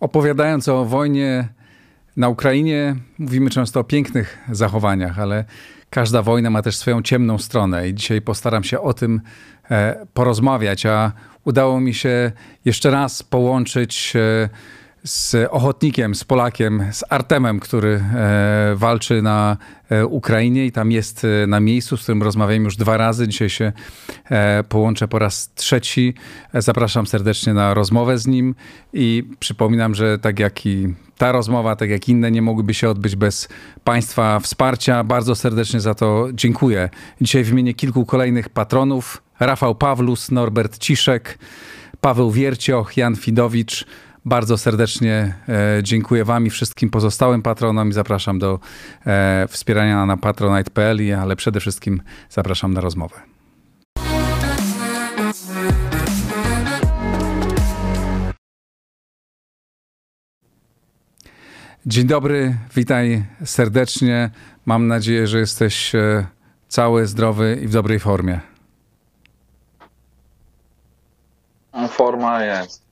Opowiadając o wojnie na Ukrainie, mówimy często o pięknych zachowaniach, ale każda wojna ma też swoją ciemną stronę i dzisiaj postaram się o tym e, porozmawiać, a udało mi się jeszcze raz połączyć e, z ochotnikiem, z Polakiem, z Artemem, który e, walczy na e, Ukrainie i tam jest na miejscu, z którym rozmawiam już dwa razy. Dzisiaj się połączę po raz trzeci. Zapraszam serdecznie na rozmowę z nim i przypominam, że tak jak i ta rozmowa, tak jak inne, nie mogłyby się odbyć bez Państwa wsparcia. Bardzo serdecznie za to dziękuję. Dzisiaj w imieniu kilku kolejnych patronów Rafał Pawlus, Norbert Ciszek, Paweł Wiercioch, Jan Fidowicz, bardzo serdecznie e, dziękuję Wam i wszystkim pozostałym patronom i zapraszam do e, wspierania na patronite.pl, ale przede wszystkim zapraszam na rozmowę. Dzień dobry, witaj serdecznie. Mam nadzieję, że jesteś e, cały, zdrowy i w dobrej formie. Forma jest.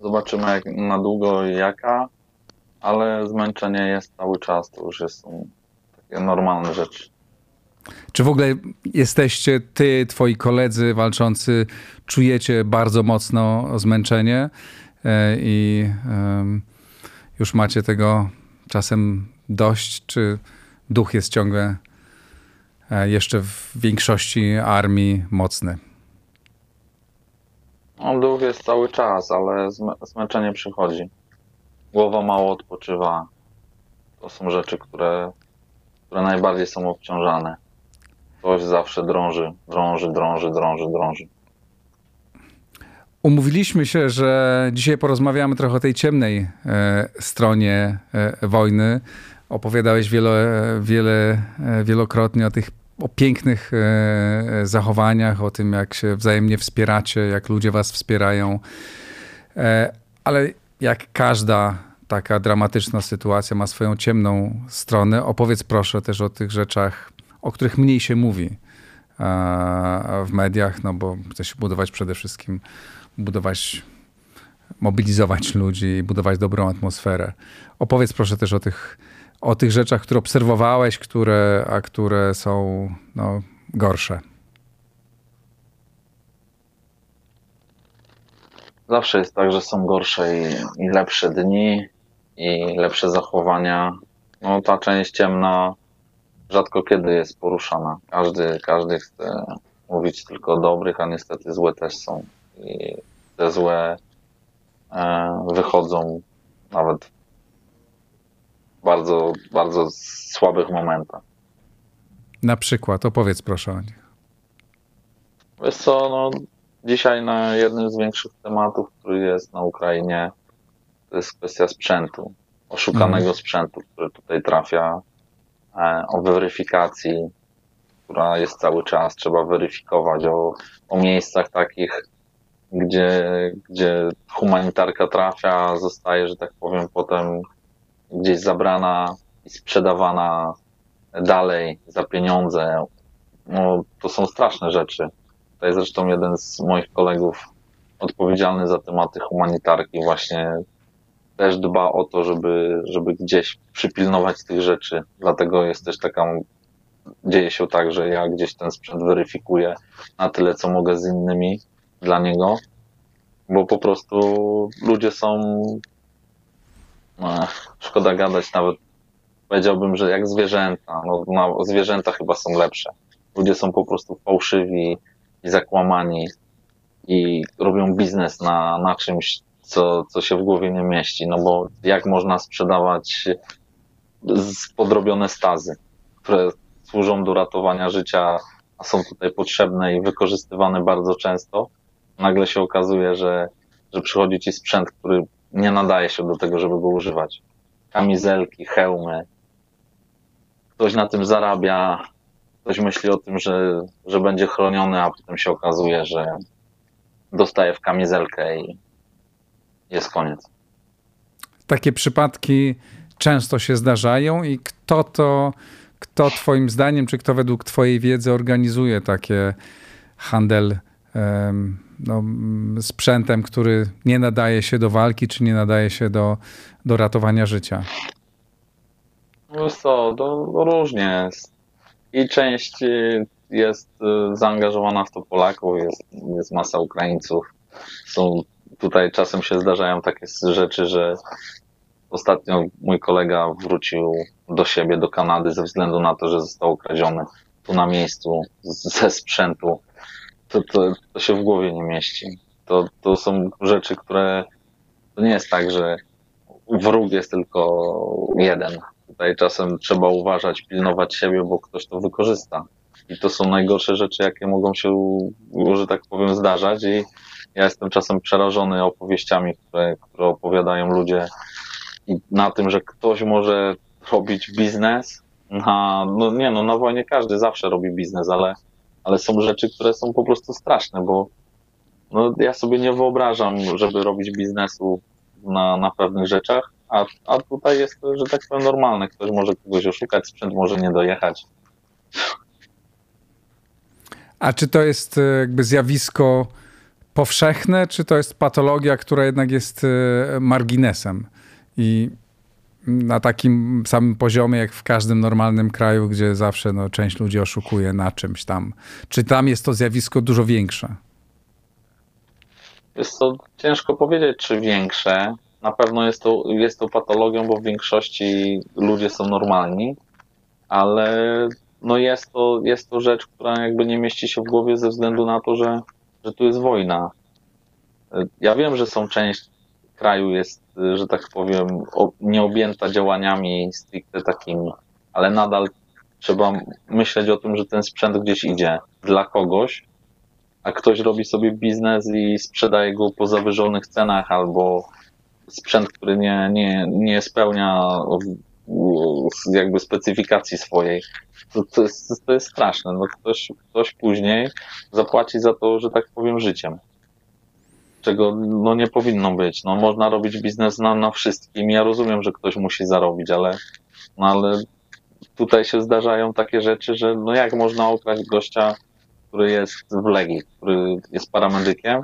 Zobaczymy jak, na długo jaka, ale zmęczenie jest cały czas. To już jest takie normalne rzeczy. Czy w ogóle jesteście, ty, twoi koledzy walczący, czujecie bardzo mocno zmęczenie e, i już macie tego czasem dość? Czy duch jest ciągle e, jeszcze w większości armii mocny? No, duch jest cały czas, ale zmęczenie przychodzi. Głowa mało odpoczywa. To są rzeczy, które, które najbardziej są obciążane. Coś zawsze drąży, drąży, drąży, drąży, drąży. Umówiliśmy się, że dzisiaj porozmawiamy trochę o tej ciemnej e, stronie e, wojny. Opowiadałeś wiele, wiele, e, wielokrotnie o tych o pięknych e, zachowaniach, o tym, jak się wzajemnie wspieracie, jak ludzie was wspierają. E, ale jak każda taka dramatyczna sytuacja ma swoją ciemną stronę, opowiedz proszę też o tych rzeczach, o których mniej się mówi e, w mediach, no bo chce się budować przede wszystkim, budować, mobilizować ludzi i budować dobrą atmosferę. Opowiedz proszę też o tych o tych rzeczach, które obserwowałeś, które, a które są no, gorsze? Zawsze jest tak, że są gorsze i, i lepsze dni, i lepsze zachowania. No, ta część ciemna rzadko kiedy jest poruszana. Każdy, każdy chce mówić tylko o dobrych, a niestety złe też są. I te złe e, wychodzą nawet bardzo, bardzo słabych momentach. Na przykład, opowiedz proszę o nich. Wiesz co, no, dzisiaj na jednym z większych tematów, który jest na Ukrainie, to jest kwestia sprzętu, oszukanego mhm. sprzętu, który tutaj trafia, e, o weryfikacji, która jest cały czas, trzeba weryfikować, o, o miejscach takich, gdzie, gdzie humanitarka trafia, zostaje, że tak powiem, potem gdzieś zabrana i sprzedawana dalej za pieniądze. No, to są straszne rzeczy. Tutaj zresztą jeden z moich kolegów odpowiedzialny za tematy humanitarki właśnie też dba o to, żeby, żeby gdzieś przypilnować tych rzeczy. Dlatego jest też taka, dzieje się tak, że ja gdzieś ten sprzęt weryfikuję na tyle, co mogę z innymi dla niego, bo po prostu ludzie są szkoda gadać nawet. Powiedziałbym, że jak zwierzęta. No, no, zwierzęta chyba są lepsze. Ludzie są po prostu fałszywi i zakłamani i robią biznes na, na czymś, co, co się w głowie nie mieści. No bo jak można sprzedawać podrobione stazy, które służą do ratowania życia, a są tutaj potrzebne i wykorzystywane bardzo często, nagle się okazuje, że, że przychodzi ci sprzęt, który nie nadaje się do tego, żeby go używać. Kamizelki, hełmy. Ktoś na tym zarabia, ktoś myśli o tym, że, że będzie chroniony, a potem się okazuje, że dostaje w kamizelkę i, jest koniec. Takie przypadki często się zdarzają i kto to, kto twoim zdaniem, czy kto według twojej wiedzy organizuje takie handel no, sprzętem, który nie nadaje się do walki, czy nie nadaje się do, do ratowania życia? No co, to różnie jest. I część y, jest y, zaangażowana w to Polaków, jest, jest masa Ukraińców. Są tutaj czasem się zdarzają takie rzeczy, że ostatnio mój kolega wrócił do siebie, do Kanady ze względu na to, że został ukradziony tu na miejscu ze sprzętu. To, to, to się w głowie nie mieści. To, to są rzeczy, które to nie jest tak, że wróg jest tylko jeden. Tutaj czasem trzeba uważać, pilnować siebie, bo ktoś to wykorzysta. I to są najgorsze rzeczy, jakie mogą się, że tak powiem, zdarzać. I ja jestem czasem przerażony opowieściami, które, które opowiadają ludzie na tym, że ktoś może robić biznes. Na, no nie no, na wojnie każdy zawsze robi biznes, ale, ale są rzeczy, które są po prostu straszne, bo no, ja sobie nie wyobrażam, żeby robić biznesu na, na pewnych rzeczach, a, a tutaj jest to, że tak powiem, normalne. Ktoś może kogoś oszukać, sprzęt może nie dojechać. A czy to jest e, jakby zjawisko powszechne, czy to jest patologia, która jednak jest e, marginesem? I na takim samym poziomie, jak w każdym normalnym kraju, gdzie zawsze no, część ludzi oszukuje na czymś tam. Czy tam jest to zjawisko dużo większe? Jest to ciężko powiedzieć, czy większe. Na pewno jest to, jest to patologią, bo w większości ludzie są normalni, ale no jest, to, jest to rzecz, która jakby nie mieści się w głowie ze względu na to, że, że tu jest wojna. Ja wiem, że są część kraju jest, że tak powiem, nieobjęta działaniami stricte takimi, ale nadal trzeba myśleć o tym, że ten sprzęt gdzieś idzie dla kogoś, a ktoś robi sobie biznes i sprzedaje go po zawyżonych cenach albo sprzęt, który nie, nie, nie spełnia jakby specyfikacji swojej. To, to, jest, to jest straszne. No ktoś, ktoś później zapłaci za to, że tak powiem, życiem. Czego no, nie powinno być. No, można robić biznes na, na wszystkim. Ja rozumiem, że ktoś musi zarobić, ale, no, ale tutaj się zdarzają takie rzeczy, że no jak można okraść gościa, który jest w Legii, który jest paramedykiem,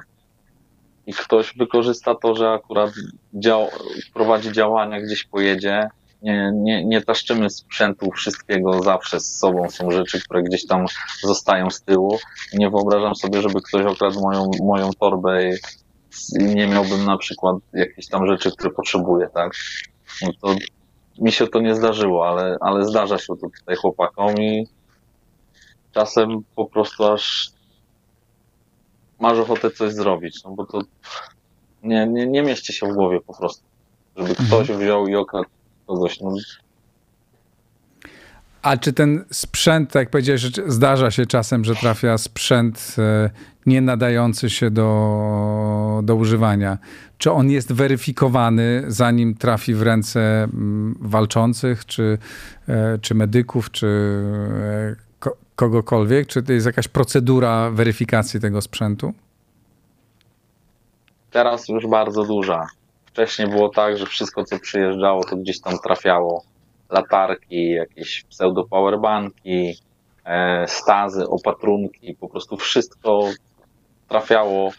i ktoś wykorzysta to, że akurat dział, prowadzi działania, gdzieś pojedzie. Nie, nie, nie taszczymy sprzętu wszystkiego zawsze z sobą. Są rzeczy, które gdzieś tam zostają z tyłu. Nie wyobrażam sobie, żeby ktoś okradł moją, moją torbę i, nie miałbym na przykład jakieś tam rzeczy, które potrzebuję, tak? No to mi się to nie zdarzyło, ale, ale zdarza się to tutaj chłopakom i czasem po prostu aż masz ochotę coś zrobić, no bo to nie, nie, nie mieści się w głowie po prostu, żeby mhm. ktoś wziął i okradł kogoś. No. A czy ten sprzęt, tak jak powiedziałeś, zdarza się czasem, że trafia sprzęt e, nie nadający się do, do używania, czy on jest weryfikowany, zanim trafi w ręce mm, walczących, czy, e, czy medyków, czy e, kogokolwiek? Czy to jest jakaś procedura weryfikacji tego sprzętu? Teraz już bardzo duża. Wcześniej było tak, że wszystko, co przyjeżdżało, to gdzieś tam trafiało. Latarki, jakieś pseudo-powerbanki, e, stazy, opatrunki, po prostu wszystko trafiało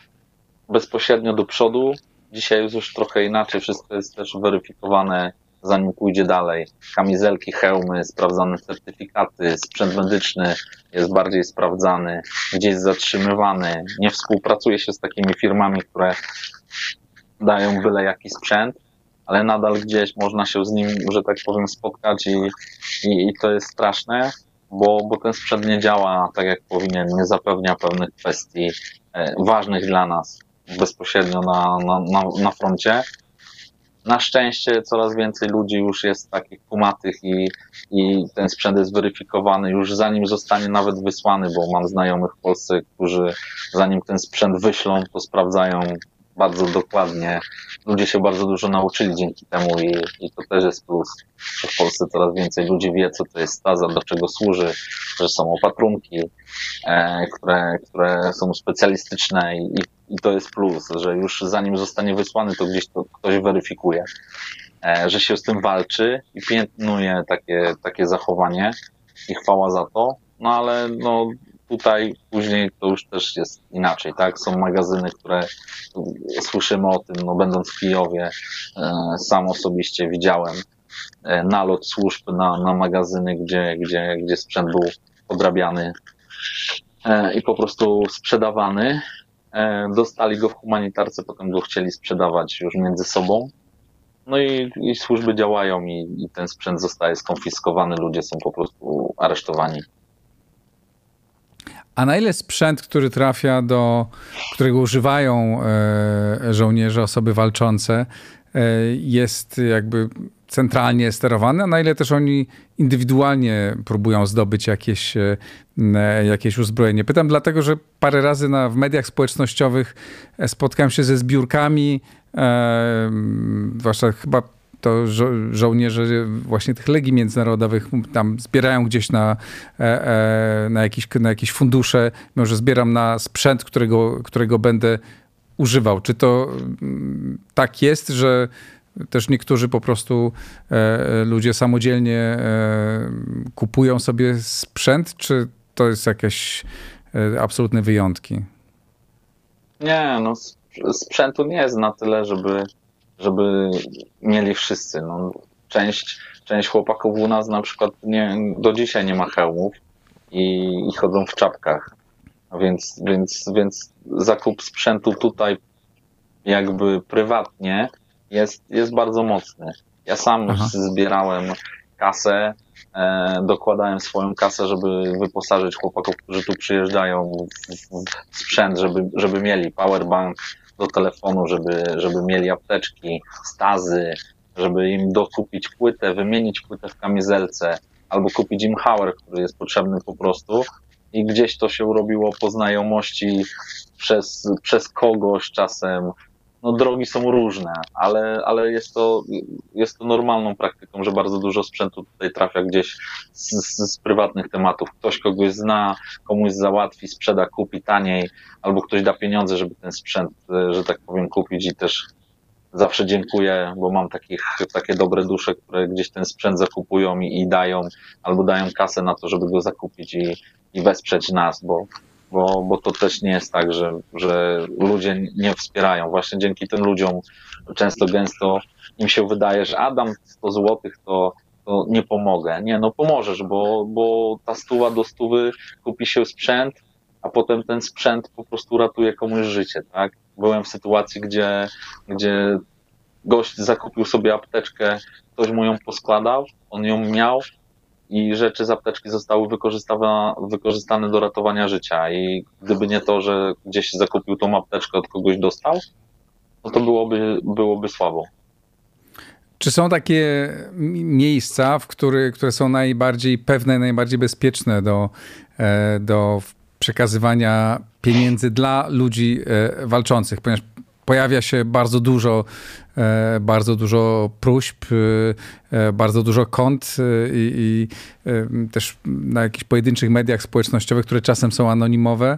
bezpośrednio do przodu. Dzisiaj już trochę inaczej, wszystko jest też weryfikowane zanim pójdzie dalej. Kamizelki, hełmy, sprawdzane certyfikaty, sprzęt medyczny jest bardziej sprawdzany, gdzieś zatrzymywany. Nie współpracuje się z takimi firmami, które dają byle jaki sprzęt, ale nadal gdzieś można się z nim, że tak powiem, spotkać i, i, i to jest straszne, bo, bo ten sprzęt nie działa tak jak powinien, nie zapewnia pewnych kwestii ważnych dla nas bezpośrednio na, na, na, na froncie. Na szczęście coraz więcej ludzi już jest takich kumatych i, i ten sprzęt jest weryfikowany już zanim zostanie nawet wysłany, bo mam znajomych w Polsce, którzy zanim ten sprzęt wyślą, to sprawdzają bardzo dokładnie. Ludzie się bardzo dużo nauczyli dzięki temu i, i to też jest plus, że w Polsce coraz więcej ludzi wie, co to jest staza, do czego służy, że są opatrunki, e, które, które są specjalistyczne i, i to jest plus, że już zanim zostanie wysłany, to gdzieś to ktoś weryfikuje, e, że się z tym walczy i piętnuje takie, takie zachowanie i chwała za to, no ale no, tutaj później to już też jest inaczej, tak? Są magazyny, które słyszymy o tym, no będąc w Kijowie, e, sam osobiście widziałem e, nalot służb na, na magazyny, gdzie, gdzie, gdzie sprzęt był odrabiany e, i po prostu sprzedawany. Dostali go w humanitarce, potem go chcieli sprzedawać już między sobą. No i, i służby działają i, i ten sprzęt zostaje skonfiskowany, ludzie są po prostu aresztowani. A na ile sprzęt, który trafia do, którego używają e, żołnierze, osoby walczące, e, jest jakby centralnie sterowany, a na ile też oni indywidualnie próbują zdobyć jakieś, e, jakieś uzbrojenie. Pytam dlatego, że parę razy na, w mediach społecznościowych spotkałem się ze zbiórkami, e, zwłaszcza chyba to żo żołnierze właśnie tych legii międzynarodowych tam zbierają gdzieś na, e, e, na, jakieś, na jakieś fundusze, może zbieram na sprzęt, którego, którego będę używał. Czy to mm, tak jest, że też niektórzy po prostu e, ludzie samodzielnie kupują sobie sprzęt, czy to jest jakieś absolutne wyjątki? Nie, no sprzętu nie jest na tyle, żeby żeby mieli wszyscy. No, część, część chłopaków u nas na przykład nie, do dzisiaj nie ma hełmów i, i chodzą w czapkach. Więc, więc, więc zakup sprzętu tutaj jakby prywatnie jest, jest bardzo mocny. Ja sam Aha. zbierałem kasę, e, dokładałem swoją kasę, żeby wyposażyć chłopaków, którzy tu przyjeżdżają w, w, w sprzęt, żeby, żeby mieli powerbank, do telefonu, żeby, żeby mieli apteczki, stazy, żeby im dokupić płytę, wymienić płytę w kamizelce, albo kupić im hauer, który jest potrzebny po prostu. I gdzieś to się robiło po znajomości przez, przez kogoś czasem, no drogi są różne, ale, ale jest, to, jest to normalną praktyką, że bardzo dużo sprzętu tutaj trafia gdzieś z, z, z, prywatnych tematów. Ktoś kogoś zna, komuś załatwi, sprzeda, kupi taniej, albo ktoś da pieniądze, żeby ten sprzęt, że tak powiem, kupić i też zawsze dziękuję, bo mam takich, takie dobre dusze, które gdzieś ten sprzęt zakupują i, i dają, albo dają kasę na to, żeby go zakupić i, i wesprzeć nas, bo bo, bo to też nie jest tak, że, że ludzie nie wspierają. Właśnie dzięki tym ludziom często, gęsto im się wydaje, że Adam 100 złotych to, to nie pomogę. Nie, no pomożesz, bo, bo ta stuwa do stówy kupi się sprzęt, a potem ten sprzęt po prostu ratuje komuś życie, tak? Byłem w sytuacji, gdzie, gdzie gość zakupił sobie apteczkę, ktoś mu ją poskładał, on ją miał, i rzeczy z apteczki zostały wykorzystane do ratowania życia. I gdyby nie to, że gdzieś zakupił tą apteczkę, od kogoś dostał, no to byłoby, byłoby słabo. Czy są takie miejsca, w który, które są najbardziej pewne, najbardziej bezpieczne do, e, do przekazywania pieniędzy dla ludzi e, walczących? Ponieważ pojawia się bardzo dużo, e, bardzo dużo próśb, e, bardzo dużo kont e, i, i, też na jakichś pojedynczych mediach społecznościowych, które czasem są anonimowe.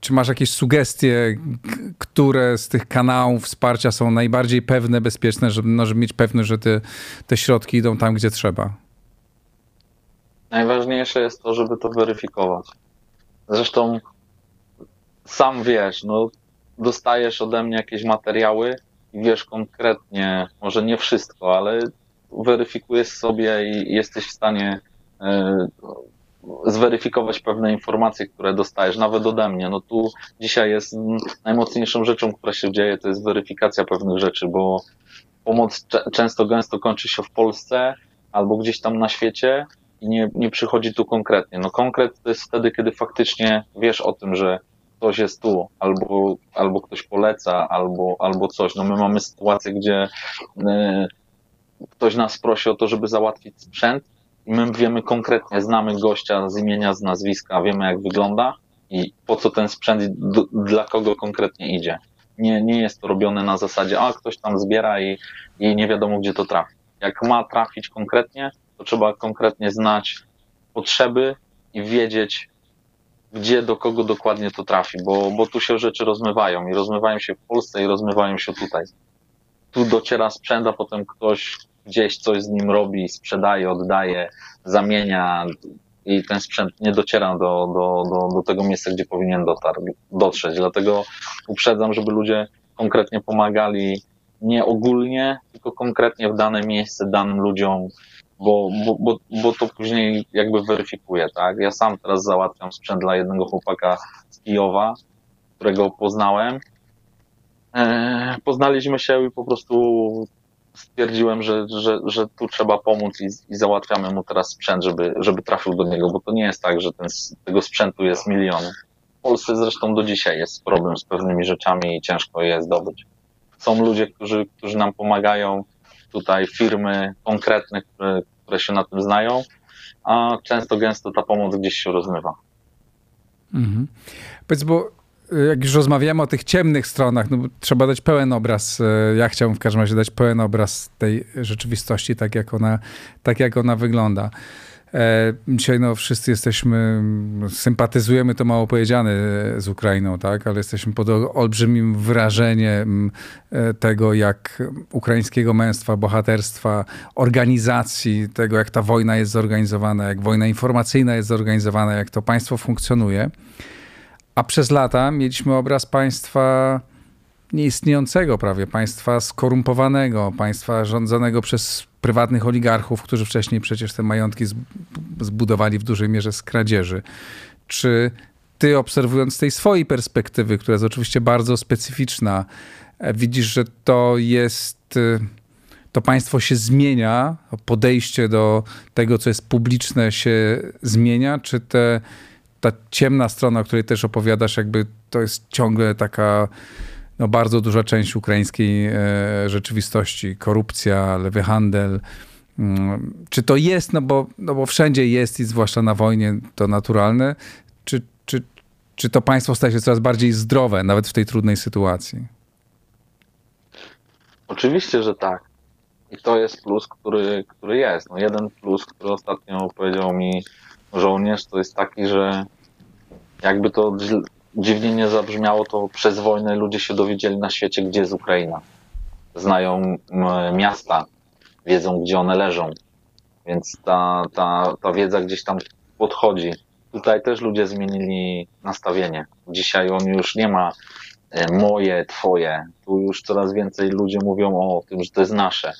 Czy masz jakieś sugestie, które z tych kanałów wsparcia są najbardziej pewne, bezpieczne, żeby, no, żeby mieć pewność, że te, te środki idą tam, gdzie trzeba? Najważniejsze jest to, żeby to weryfikować. Zresztą sam wiesz, no dostajesz ode mnie jakieś materiały i wiesz konkretnie, może nie wszystko, ale weryfikujesz sobie i jesteś w stanie e, zweryfikować pewne informacje, które dostajesz, nawet ode mnie. No tu dzisiaj jest najmocniejszą rzeczą, która się dzieje, to jest weryfikacja pewnych rzeczy, bo pomoc często gęsto kończy się w Polsce albo gdzieś tam na świecie i nie, nie przychodzi tu konkretnie. No konkret to jest wtedy, kiedy faktycznie wiesz o tym, że ktoś jest tu, albo, albo ktoś poleca, albo, albo coś. No my mamy sytuację, gdzie y, ktoś nas prosi o to, żeby załatwić sprzęt i my wiemy konkretnie, znamy gościa z imienia, z nazwiska, wiemy jak wygląda i po co ten sprzęt, dla kogo konkretnie idzie. Nie, nie jest to robione na zasadzie, a ktoś tam zbiera i, i nie wiadomo, gdzie to trafi. Jak ma trafić konkretnie, to trzeba konkretnie znać potrzeby i wiedzieć, gdzie do kogo dokładnie to trafi, bo, bo tu się rzeczy rozmywają i rozmywają się w Polsce i rozmywają się tutaj. Tu dociera sprzęt, a potem ktoś gdzieś coś z nim robi, sprzedaje, oddaje, zamienia i ten sprzęt nie dociera do, do, do, do tego miejsca, gdzie powinien dotar, dotrzeć. Dlatego uprzedzam, żeby ludzie konkretnie pomagali nie ogólnie, tylko konkretnie w dane miejsce, danym ludziom, bo, bo, bo, bo to później jakby weryfikuje, tak? Ja sam teraz załatwiam sprzęt dla jednego chłopaka z Kijowa, którego poznałem. E, poznaliśmy się i po prostu stwierdziłem, że, że, że tu trzeba pomóc i, i załatwiamy mu teraz sprzęt, żeby, żeby trafił do niego, bo to nie jest tak, że ten, tego sprzętu jest milion. W Polsce zresztą do dzisiaj jest problem z pewnymi rzeczami i ciężko je zdobyć. Są ludzie, którzy, którzy nam pomagają, tutaj firmy konkretne, które, które się na tym znają, a często gęsto ta pomoc gdzieś się rozmywa. Mhm. Powiedz, bo y, jak już rozmawiamy o tych ciemnych stronach, no trzeba dać pełen obraz. Y, ja chciałbym w każdym razie dać pełen obraz tej rzeczywistości, tak jak ona, tak jak ona wygląda. E, dzisiaj no, wszyscy jesteśmy, sympatyzujemy, to mało powiedziane e, z Ukrainą, tak? ale jesteśmy pod olbrzymim wrażeniem e, tego, jak ukraińskiego męstwa, bohaterstwa, organizacji, tego, jak ta wojna jest zorganizowana, jak wojna informacyjna jest zorganizowana, jak to państwo funkcjonuje. A przez lata mieliśmy obraz państwa nieistniejącego prawie, państwa skorumpowanego, państwa rządzonego przez prywatnych oligarchów, którzy wcześniej przecież te majątki zbudowali w dużej mierze z kradzieży. Czy ty obserwując z tej swojej perspektywy, która jest oczywiście bardzo specyficzna, e, widzisz, że to jest, e, to państwo się zmienia, podejście do tego, co jest publiczne się zmienia, czy te, ta ciemna strona, o której też opowiadasz, jakby to jest ciągle taka no, bardzo duża część ukraińskiej e, rzeczywistości, korupcja, lewy handel. Mm, czy to jest, no bo, no bo wszędzie jest i zwłaszcza na wojnie to naturalne, czy, czy, czy to państwo staje się coraz bardziej zdrowe, nawet w tej trudnej sytuacji? Oczywiście, że tak. I to jest plus, który, który jest. No jeden plus, który ostatnio powiedział mi żołnierz, to jest taki, że jakby to dziwnie nie zabrzmiało, to przez wojnę ludzie się dowiedzieli na świecie, gdzie jest Ukraina. Znają miasta, wiedzą, gdzie one leżą. Więc ta, ta, ta wiedza gdzieś tam podchodzi. Tutaj też ludzie zmienili nastawienie. Dzisiaj on już nie ma e, moje, twoje. Tu już coraz więcej ludzie mówią o tym, że to jest nasze.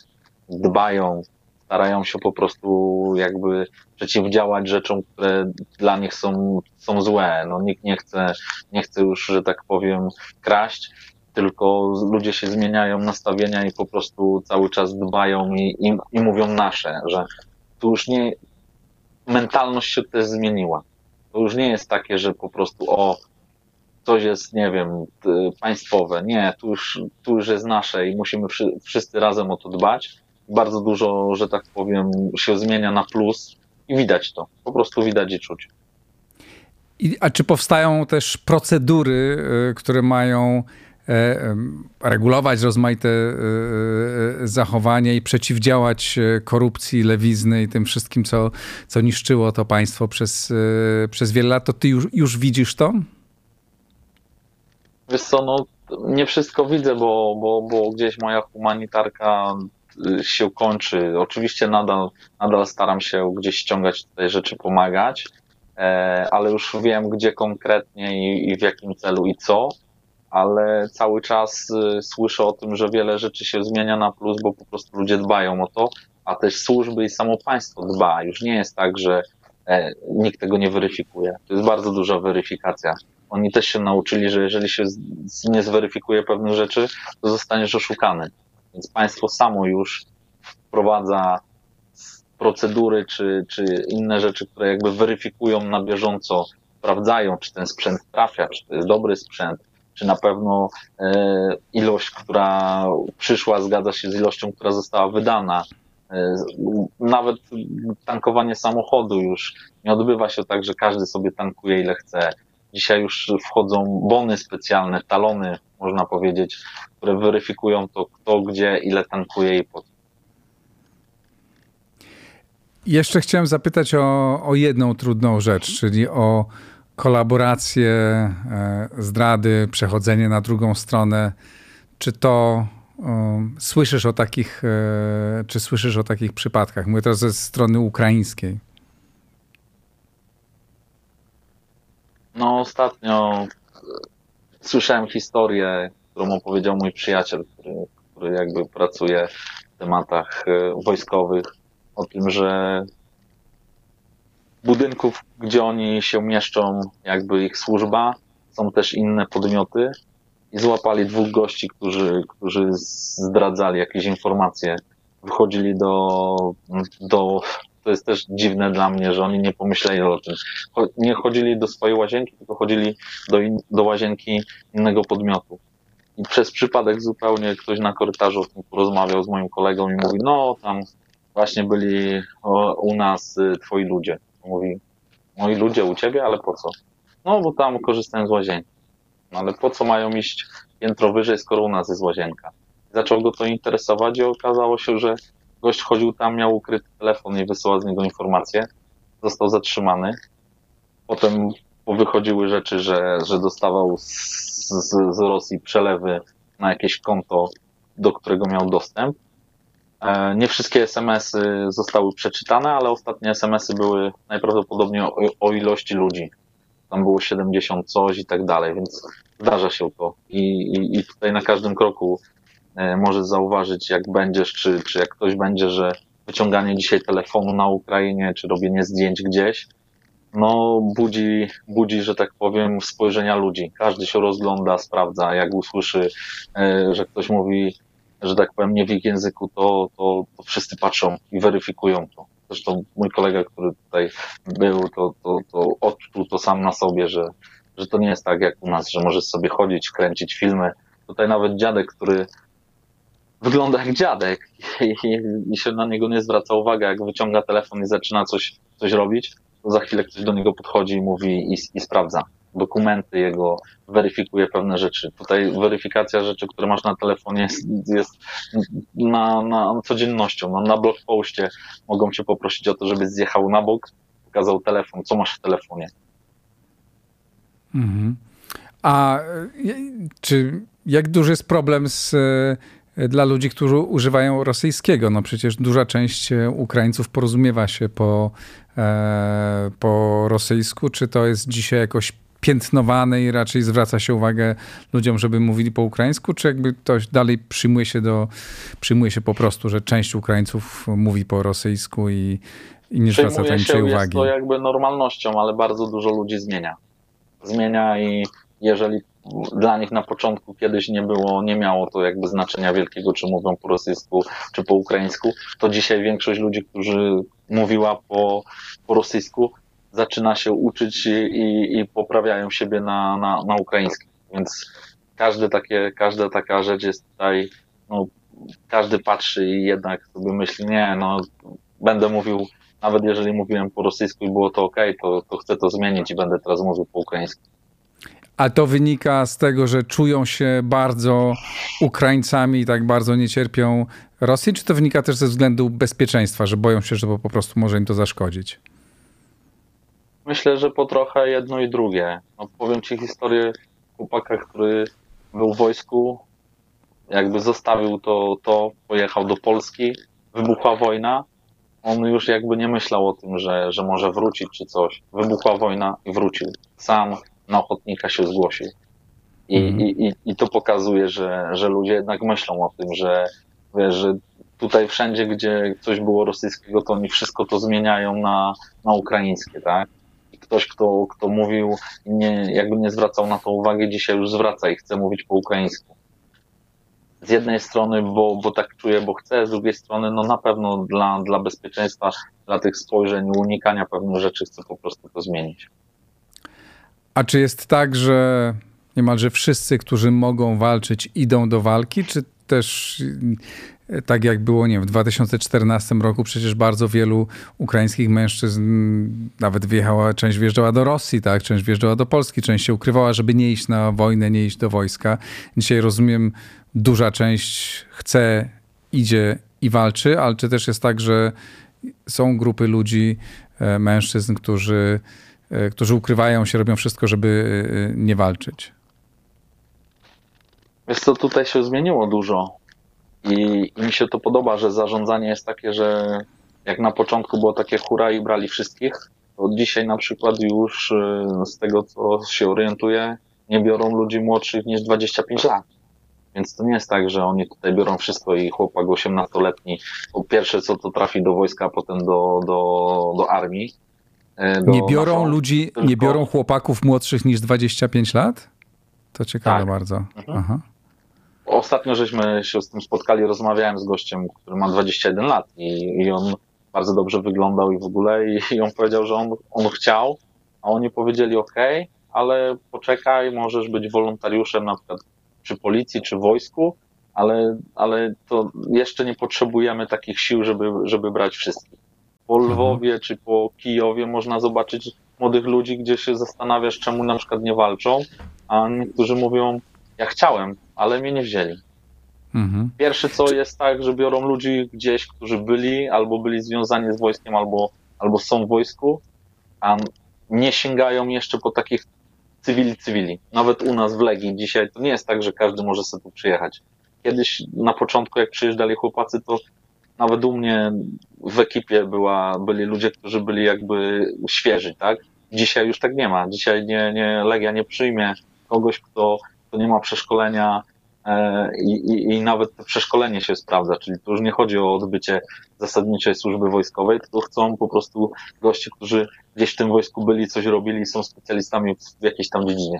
Dbają, starają się po prostu jakby przeciwdziałać rzeczom, które dla nich są, są złe. No, nikt nie chce, nie chce już, że tak powiem, kraść, tylko ludzie się zmieniają nastawienia i po prostu cały czas dbają i, i, i mówią nasze, że tu już nie, mentalność się też zmieniła. To już nie jest takie, że po prostu o, coś jest, nie wiem, państwowe. Nie, tu już, tu już jest nasze i musimy wszyscy razem o to dbać bardzo dużo, że tak powiem, się zmienia na plus i widać to. Po prostu widać i czuć. I, a czy powstają też procedury, y, które mają e, regulować rozmaite e, e, zachowania i przeciwdziałać korupcji, lewizny i tym wszystkim, co, co niszczyło to państwo przez, przez wiele lat, to ty już, już widzisz to? Wiesz co, no nie wszystko widzę, bo, bo, bo gdzieś moja humanitarka się kończy. Oczywiście nadal, nadal staram się gdzieś ściągać tutaj rzeczy, pomagać, e, ale już wiem, gdzie konkretnie i, i w jakim celu i co, ale cały czas y, słyszę o tym, że wiele rzeczy się zmienia na plus, bo po prostu ludzie dbają o to, a też służby i samo państwo dba. Już nie jest tak, że e, nikt tego nie weryfikuje. To jest bardzo duża weryfikacja. Oni też się nauczyli, że jeżeli się nie zweryfikuje pewnych rzeczy, to zostaniesz oszukany. Więc państwo samo już wprowadza procedury czy, czy inne rzeczy, które jakby weryfikują na bieżąco, sprawdzają, czy ten sprzęt trafia, czy to jest dobry sprzęt, czy na pewno e, ilość, która przyszła, zgadza się z ilością, która została wydana. E, nawet tankowanie samochodu już nie odbywa się tak, że każdy sobie tankuje ile chce. Dzisiaj już wchodzą bony specjalne, talony, można powiedzieć, które weryfikują to, kto, gdzie, ile tankuje i po co. Jeszcze chciałem zapytać o, o jedną trudną rzecz, czyli o kolaboracje, e, zdrady, przechodzenie na drugą stronę. Czy to um, słyszysz o takich, e, czy słyszysz o takich przypadkach? Mówię teraz ze strony ukraińskiej. No ostatnio słyszałem historię, którą opowiedział mój przyjaciel, który, który jakby pracuje w tematach wojskowych, o tym, że budynków, gdzie oni się mieszczą, jakby ich służba, są też inne podmioty i złapali dwóch gości, którzy, którzy zdradzali jakieś informacje. Wychodzili do, do, to jest też dziwne dla mnie, że oni nie pomyśleli o tym. Nie chodzili do swojej łazienki, tylko chodzili do, in, do łazienki innego podmiotu. I przez przypadek zupełnie ktoś na korytarzu porozmawiał z moim kolegą i mówi, no tam właśnie byli u nas y, twoi ludzie. Mówi, moi ludzie u ciebie, ale po co? No, bo tam korzystają z łazienki. No, ale po co mają iść piętro wyżej, skoro u nas jest łazienka? Zaczął go to interesować i okazało się, że gość chodził tam, miał ukryty telefon i wysyłał z niego informacje. Został zatrzymany. Potem wychodziły rzeczy, że, że dostawał z, z, z Rosji przelewy na jakieś konto, do którego miał dostęp E, nie wszystkie SMS-y zostały przeczytane, ale ostatnie SMS-y były najprawdopodobniej o, o, ilości ludzi. Tam było 70 coś i tak dalej, więc zdarza się to. I, i, i tutaj na każdym kroku możesz zauważyć, jak będziesz, czy, czy jak ktoś będzie, że wyciąganie dzisiaj telefonu na Ukrainie, czy robienie zdjęć gdzieś, no budzi, budzi, że tak powiem, spojrzenia ludzi. Każdy się rozgląda, sprawdza, jak usłyszy, e, że ktoś mówi że tak powiem, nie w ich języku, to, to, to wszyscy patrzą i weryfikują to. Zresztą mój kolega, który tutaj był, to, to, to odczuł to sam na sobie, że, że to nie jest tak jak u nas, że możesz sobie chodzić, kręcić filmy. Tutaj nawet dziadek, który wygląda jak dziadek i, się na niego nie zwraca uwagi, jak wyciąga telefon i zaczyna coś, coś robić, to za chwilę ktoś do niego podchodzi i mówi i, i sprawdza dokumenty jego, weryfikuje pewne rzeczy. Tutaj weryfikacja rzeczy, które masz na telefonie jest, jest na, na codziennością. No, na blogpostie mogą cię poprosić o to, żebyś zjechał na bok, pokazał telefon, co masz w telefonie. Mhm. A czy jak duży jest problem z e, dla ludzi, którzy używają rosyjskiego. No przecież duża część e, Ukraińców porozumiewa się po, e, po rosyjsku. Czy to jest dzisiaj jakoś piętnowane i raczej zwraca się uwagę ludziom, żeby mówili po ukraińsku, czy jakby ktoś dalej przyjmuje się do, przyjmuje się po prostu, że część Ukraińców mówi po rosyjsku i, i nie zwraca tam niczej uwagi? Jest to jakby normalnością, ale bardzo dużo ludzi zmienia. Zmienia i jeżeli dla nich na początku kiedyś nie było, nie miało to jakby znaczenia wielkiego, czy mówią po rosyjsku, czy po ukraińsku, to dzisiaj większość ludzi, którzy mówiła po, po rosyjsku, zaczyna się uczyć i, i poprawiają siebie na, na, na ukraińskim. Więc każde takie, każda taka rzecz jest tutaj, no, każdy patrzy i jednak sobie myśli, nie, no, będę mówił, nawet jeżeli mówiłem po rosyjsku i było to ok, to, to chcę to zmienić i będę teraz mówił po ukraińsku. A to wynika z tego, że czują się bardzo Ukraińcami i tak bardzo nie cierpią Rosji, czy to wynika też ze względu bezpieczeństwa, że boją się, że po prostu może im to zaszkodzić? Myślę, że po trochę jedno i drugie. No, powiem Ci historię chłopaka, który był w wojsku, jakby zostawił to, to, pojechał do Polski, wybuchła wojna, on już jakby nie myślał o tym, że, że może wrócić czy coś. Wybuchła wojna i wrócił. Sam na ochotnika się zgłosił. I, mm. i, i, i to pokazuje, że, że ludzie jednak myślą o tym, że, wiesz, że tutaj wszędzie, gdzie coś było rosyjskiego, to oni wszystko to zmieniają na, na ukraińskie, tak? ktoś, kto, kto mówił, nie, jakby nie zwracał na to uwagi, dzisiaj już zwraca i chce mówić po ukraińsku. Z jednej strony, bo, bo tak czuję, bo chcę, z drugiej strony, no na pewno dla, dla bezpieczeństwa, dla tych spojrzeń, unikania pewnych rzeczy chcę po prostu to zmienić. A czy jest tak, że niemalże wszyscy, którzy mogą walczyć, idą do walki, czy też tak jak było, nie w 2014 roku przecież bardzo wielu ukraińskich mężczyzn nawet wjechała, część wjeżdżała do Rosji, tak, część wjeżdżała do Polski, część się ukrywała, żeby nie iść na wojnę, nie iść do wojska. Dzisiaj rozumiem, duża część chce, idzie i walczy, ale czy też jest tak, że są grupy ludzi, e, mężczyzn, którzy którzy ukrywają się, robią wszystko, żeby nie walczyć? Wiesz co, tutaj się zmieniło dużo i, i mi się to podoba, że zarządzanie jest takie, że jak na początku było takie hura i brali wszystkich, to dzisiaj na przykład już z tego, co się orientuję, nie biorą ludzi młodszych niż 25 lat. Więc to nie jest tak, że oni tutaj biorą wszystko i chłopak 18-letni, po pierwsze co to trafi do wojska, a potem do, do, do armii. E, nie biorą ludzi, tylko... nie biorą chłopaków młodszych niż 25 lat? To ciekawe tak. bardzo. Mhm. Aha. Ostatnio żeśmy się z tym spotkali, rozmawiałem z gościem, który ma 21 lat i, i on bardzo dobrze wyglądał i w ogóle i, i on powiedział, że on, on chciał, a oni powiedzieli ok, ale poczekaj, możesz być wolontariuszem na przykład przy policji czy wojsku, ale, ale to jeszcze nie potrzebujemy takich sił, żeby, żeby brać wszystkich. Po mhm. Lwowie czy po Kijowie można zobaczyć młodych ludzi, gdzie się zastanawiasz, czemu na przykład nie walczą, a niektórzy mówią, ja chciałem, ale mnie nie wzięli. Mhm. Pierwsze co jest tak, że biorą ludzi gdzieś, którzy byli albo byli związani z wojskiem, albo, albo są w wojsku, a nie sięgają jeszcze po takich cywili, cywili. Nawet u nas w Legii dzisiaj to nie jest tak, że każdy może sobie tu przyjechać. Kiedyś na początku, jak przyjeżdżali chłopacy, to nawet u mnie w ekipie była, byli ludzie, którzy byli jakby świeży, tak? Dzisiaj już tak nie ma. Dzisiaj nie, nie, Legia nie przyjmie kogoś, kto, kto nie ma przeszkolenia, E, i, i, nawet przeszkolenie się sprawdza, czyli tu już nie chodzi o odbycie zasadniczej służby wojskowej, tylko chcą po prostu gości, którzy gdzieś w tym wojsku byli, coś robili są specjalistami w jakiejś tam dziedzinie.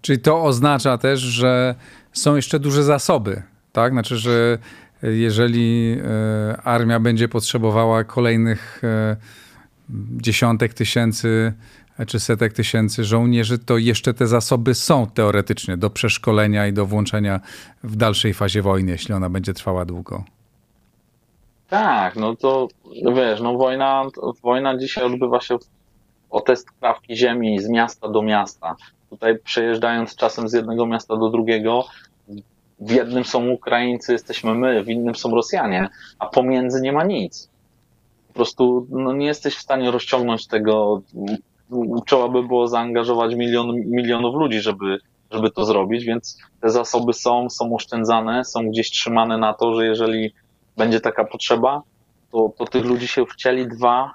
Czyli to oznacza też, że są jeszcze duże zasoby, tak? Znaczy, że jeżeli e, armia będzie potrzebowała kolejnych e, dziesiątek tysięcy czy setek tysięcy żołnierzy, to jeszcze te zasoby są teoretycznie do przeszkolenia i do włączenia w dalszej fazie wojny, jeśli ona będzie trwała długo. Tak, no to wiesz, no wojna, wojna dzisiaj odbywa się o test krawki ziemi z miasta do miasta. Tutaj przejeżdżając czasem z jednego miasta do drugiego, w jednym są Ukraińcy, jesteśmy my, w innym są Rosjanie, a pomiędzy nie ma nic. Po prostu no, nie jesteś w stanie rozciągnąć tego trzeba by było zaangażować milion, milionów ludzi, żeby, żeby to zrobić, więc te zasoby są, są oszczędzane, są gdzieś trzymane na to, że jeżeli będzie taka potrzeba, to, to tych ludzi się wcieli. Dwa,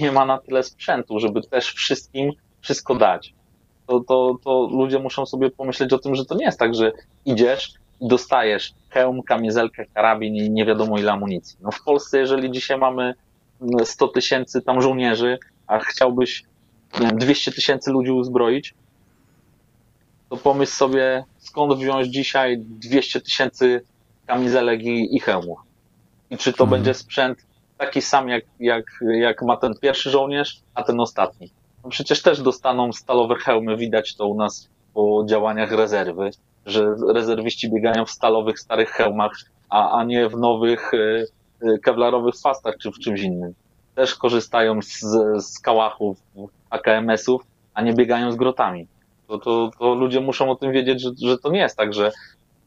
nie ma na tyle sprzętu, żeby też wszystkim wszystko dać. To, to, to ludzie muszą sobie pomyśleć o tym, że to nie jest tak, że idziesz dostajesz hełm, kamizelkę, karabin i nie wiadomo ile amunicji. No w Polsce, jeżeli dzisiaj mamy 100 tysięcy tam żołnierzy, a chciałbyś 200 tysięcy ludzi uzbroić, to pomyśl sobie, skąd wziąć dzisiaj 200 tysięcy kamizelek i, i hełmów. I czy to mhm. będzie sprzęt taki sam, jak, jak, jak ma ten pierwszy żołnierz, a ten ostatni. No przecież też dostaną stalowe hełmy, widać to u nas po działaniach rezerwy, że rezerwiści biegają w stalowych, starych hełmach, a, a nie w nowych y, y, kewlarowych fastach czy w czymś innym. Też korzystają z, z kałachów, AKMS-ów, a nie biegają z grotami. To, to, to ludzie muszą o tym wiedzieć, że, że to nie jest tak, że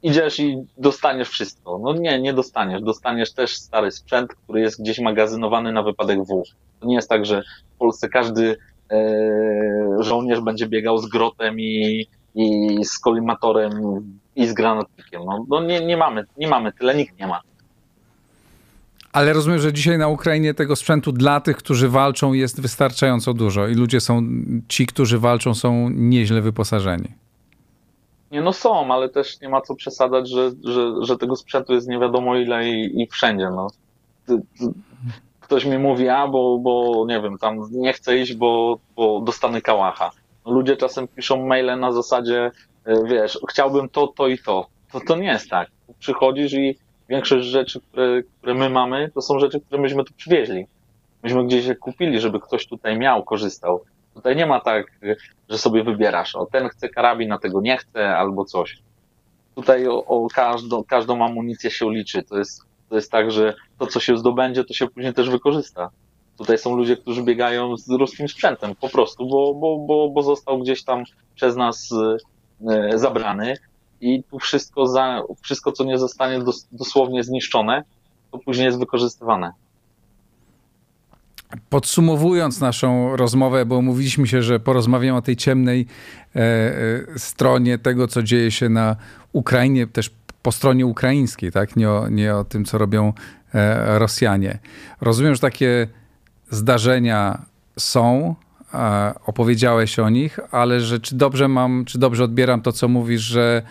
idziesz i dostaniesz wszystko. No nie, nie dostaniesz. Dostaniesz też stary sprzęt, który jest gdzieś magazynowany na wypadek W. To nie jest tak, że w Polsce każdy e, żołnierz będzie biegał z grotem i, i z kolimatorem i z granatnikiem. No, no nie, nie mamy, nie mamy tyle, nikt nie ma. Ale rozumiem, że dzisiaj na Ukrainie tego sprzętu dla tych, którzy walczą, jest wystarczająco dużo i ludzie są, ci, którzy walczą, są nieźle wyposażeni. Nie no są, ale też nie ma co przesadzać, że, że, że tego sprzętu jest nie wiadomo ile i, i wszędzie. No. Ktoś mi mówi, a bo, bo nie wiem, tam nie chcę iść, bo, bo dostanę kałacha. Ludzie czasem piszą maile na zasadzie, e, wiesz, chciałbym to, to i to. To, to nie jest tak. Przychodzisz i większość rzeczy, które, które my mamy, to są rzeczy, które myśmy tu przywieźli. Myśmy gdzieś je kupili, żeby ktoś tutaj miał, korzystał. Tutaj nie ma tak, że sobie wybierasz, o ten chce karabin, a tego nie chce, albo coś. Tutaj o, o każdą, każdą amunicję się liczy. To jest, to jest tak, że to, co się zdobędzie, to się później też wykorzysta. Tutaj są ludzie, którzy biegają z ruskim sprzętem, po prostu, bo, bo, bo, bo został gdzieś tam przez nas e, zabrany i tu wszystko, za, wszystko co nie zostanie dos, dosłownie zniszczone, to później jest wykorzystywane. Podsumowując naszą rozmowę, bo mówiliśmy się, że porozmawiamy o tej ciemnej e, e, stronie tego, co dzieje się na Ukrainie, też po stronie ukraińskiej, tak? nie, o, nie o tym, co robią e, Rosjanie. Rozumiem, że takie zdarzenia są, opowiedziałeś o nich, ale że czy dobrze mam, czy dobrze odbieram to, co mówisz, że,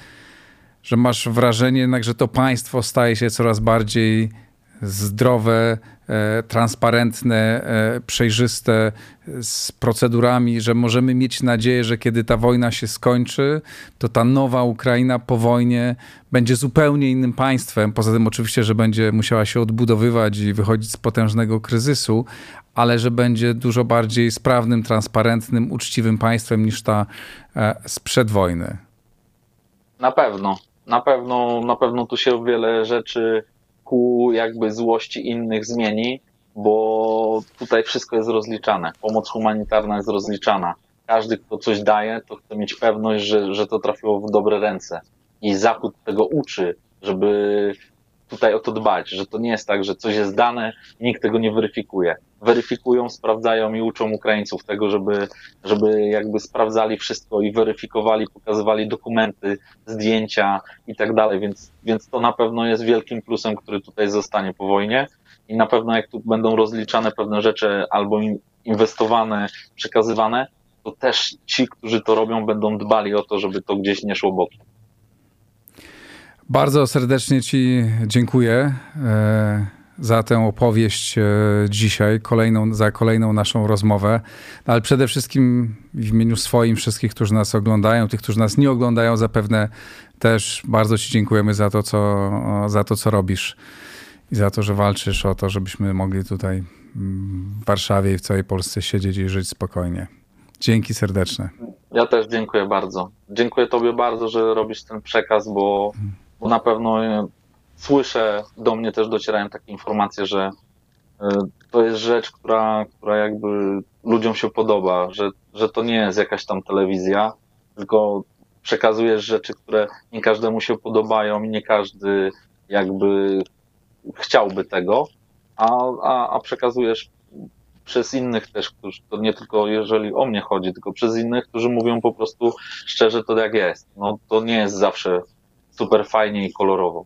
że masz wrażenie jednak, że to państwo staje się coraz bardziej zdrowe, e, transparentne, e, przejrzyste, z procedurami, że możemy mieć nadzieję, że kiedy ta wojna się skończy, to ta nowa Ukraina po wojnie będzie zupełnie innym państwem. Poza tym, oczywiście, że będzie musiała się odbudowywać i wychodzić z potężnego kryzysu, ale że będzie dużo bardziej sprawnym, transparentnym, uczciwym państwem niż ta e, sprzed wojny. Na pewno. Na pewno, na pewno tu się wiele rzeczy ku jakby złości innych zmieni, bo tutaj wszystko jest rozliczane. Pomoc humanitarna jest rozliczana. Każdy, kto coś daje, to chce mieć pewność, że, że to trafiło w dobre ręce. I Zachód tego uczy, żeby tutaj o to dbać, że to nie jest tak, że coś jest dane i nikt tego nie weryfikuje. Weryfikują, sprawdzają i uczą Ukraińców tego, żeby, żeby jakby sprawdzali wszystko i weryfikowali, pokazywali dokumenty, zdjęcia i tak dalej, więc, więc to na pewno jest wielkim plusem, który tutaj zostanie po wojnie i na pewno jak tu będą rozliczane pewne rzeczy albo inwestowane, przekazywane, to też ci, którzy to robią, będą dbali o to, żeby to gdzieś nie szło bokiem. Bardzo serdecznie Ci dziękuję e, za tę opowieść e, dzisiaj, kolejną, za kolejną naszą rozmowę, ale przede wszystkim w imieniu swoim, wszystkich, którzy nas oglądają, tych, którzy nas nie oglądają, zapewne też bardzo Ci dziękujemy za to, co, za to, co robisz i za to, że walczysz o to, żebyśmy mogli tutaj w Warszawie i w całej Polsce siedzieć i żyć spokojnie. Dzięki serdeczne. Ja też dziękuję bardzo. Dziękuję Tobie bardzo, że robisz ten przekaz, bo bo na pewno e, słyszę, do mnie też docierają takie informacje, że e, to jest rzecz, która, która jakby ludziom się podoba, że, że to nie jest jakaś tam telewizja, tylko przekazujesz rzeczy, które nie każdemu się podobają i nie każdy jakby chciałby tego, a, a, a przekazujesz przez innych też, którzy, to nie tylko jeżeli o mnie chodzi, tylko przez innych, którzy mówią po prostu szczerze to jak jest. No to nie jest zawsze super fajnie i kolorowo.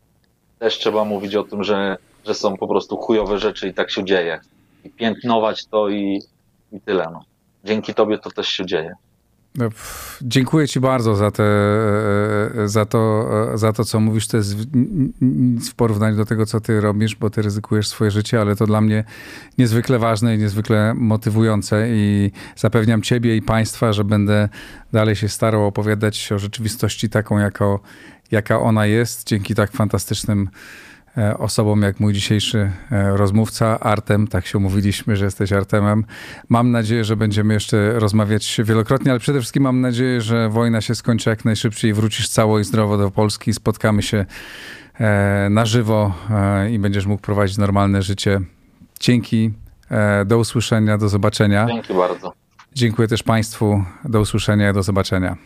Też trzeba mówić o tym, że, że są po prostu chujowe rzeczy i tak się dzieje. I piętnować to i, i tyle. No. Dzięki tobie to też się dzieje. No, dziękuję Ci bardzo za, te, za, to, za to, co mówisz. To jest nic w porównaniu do tego, co Ty robisz, bo Ty ryzykujesz swoje życie, ale to dla mnie niezwykle ważne i niezwykle motywujące. I zapewniam Ciebie i Państwa, że będę dalej się starał opowiadać o rzeczywistości taką, jako, jaka ona jest, dzięki tak fantastycznym e, osobom jak mój dzisiejszy e, rozmówca, Artem. Tak się umówiliśmy, że jesteś Artemem. Mam nadzieję, że będziemy jeszcze rozmawiać wielokrotnie, ale przede wszystkim mam nadzieję, że wojna się skończy jak najszybciej i wrócisz cało i zdrowo do Polski. Spotkamy się e, na żywo i będziesz mógł prowadzić normalne życie. Dzięki. Do usłyszenia, do zobaczenia. Dzięki bardzo. Dziękuję też Państwu. Do usłyszenia, do zobaczenia.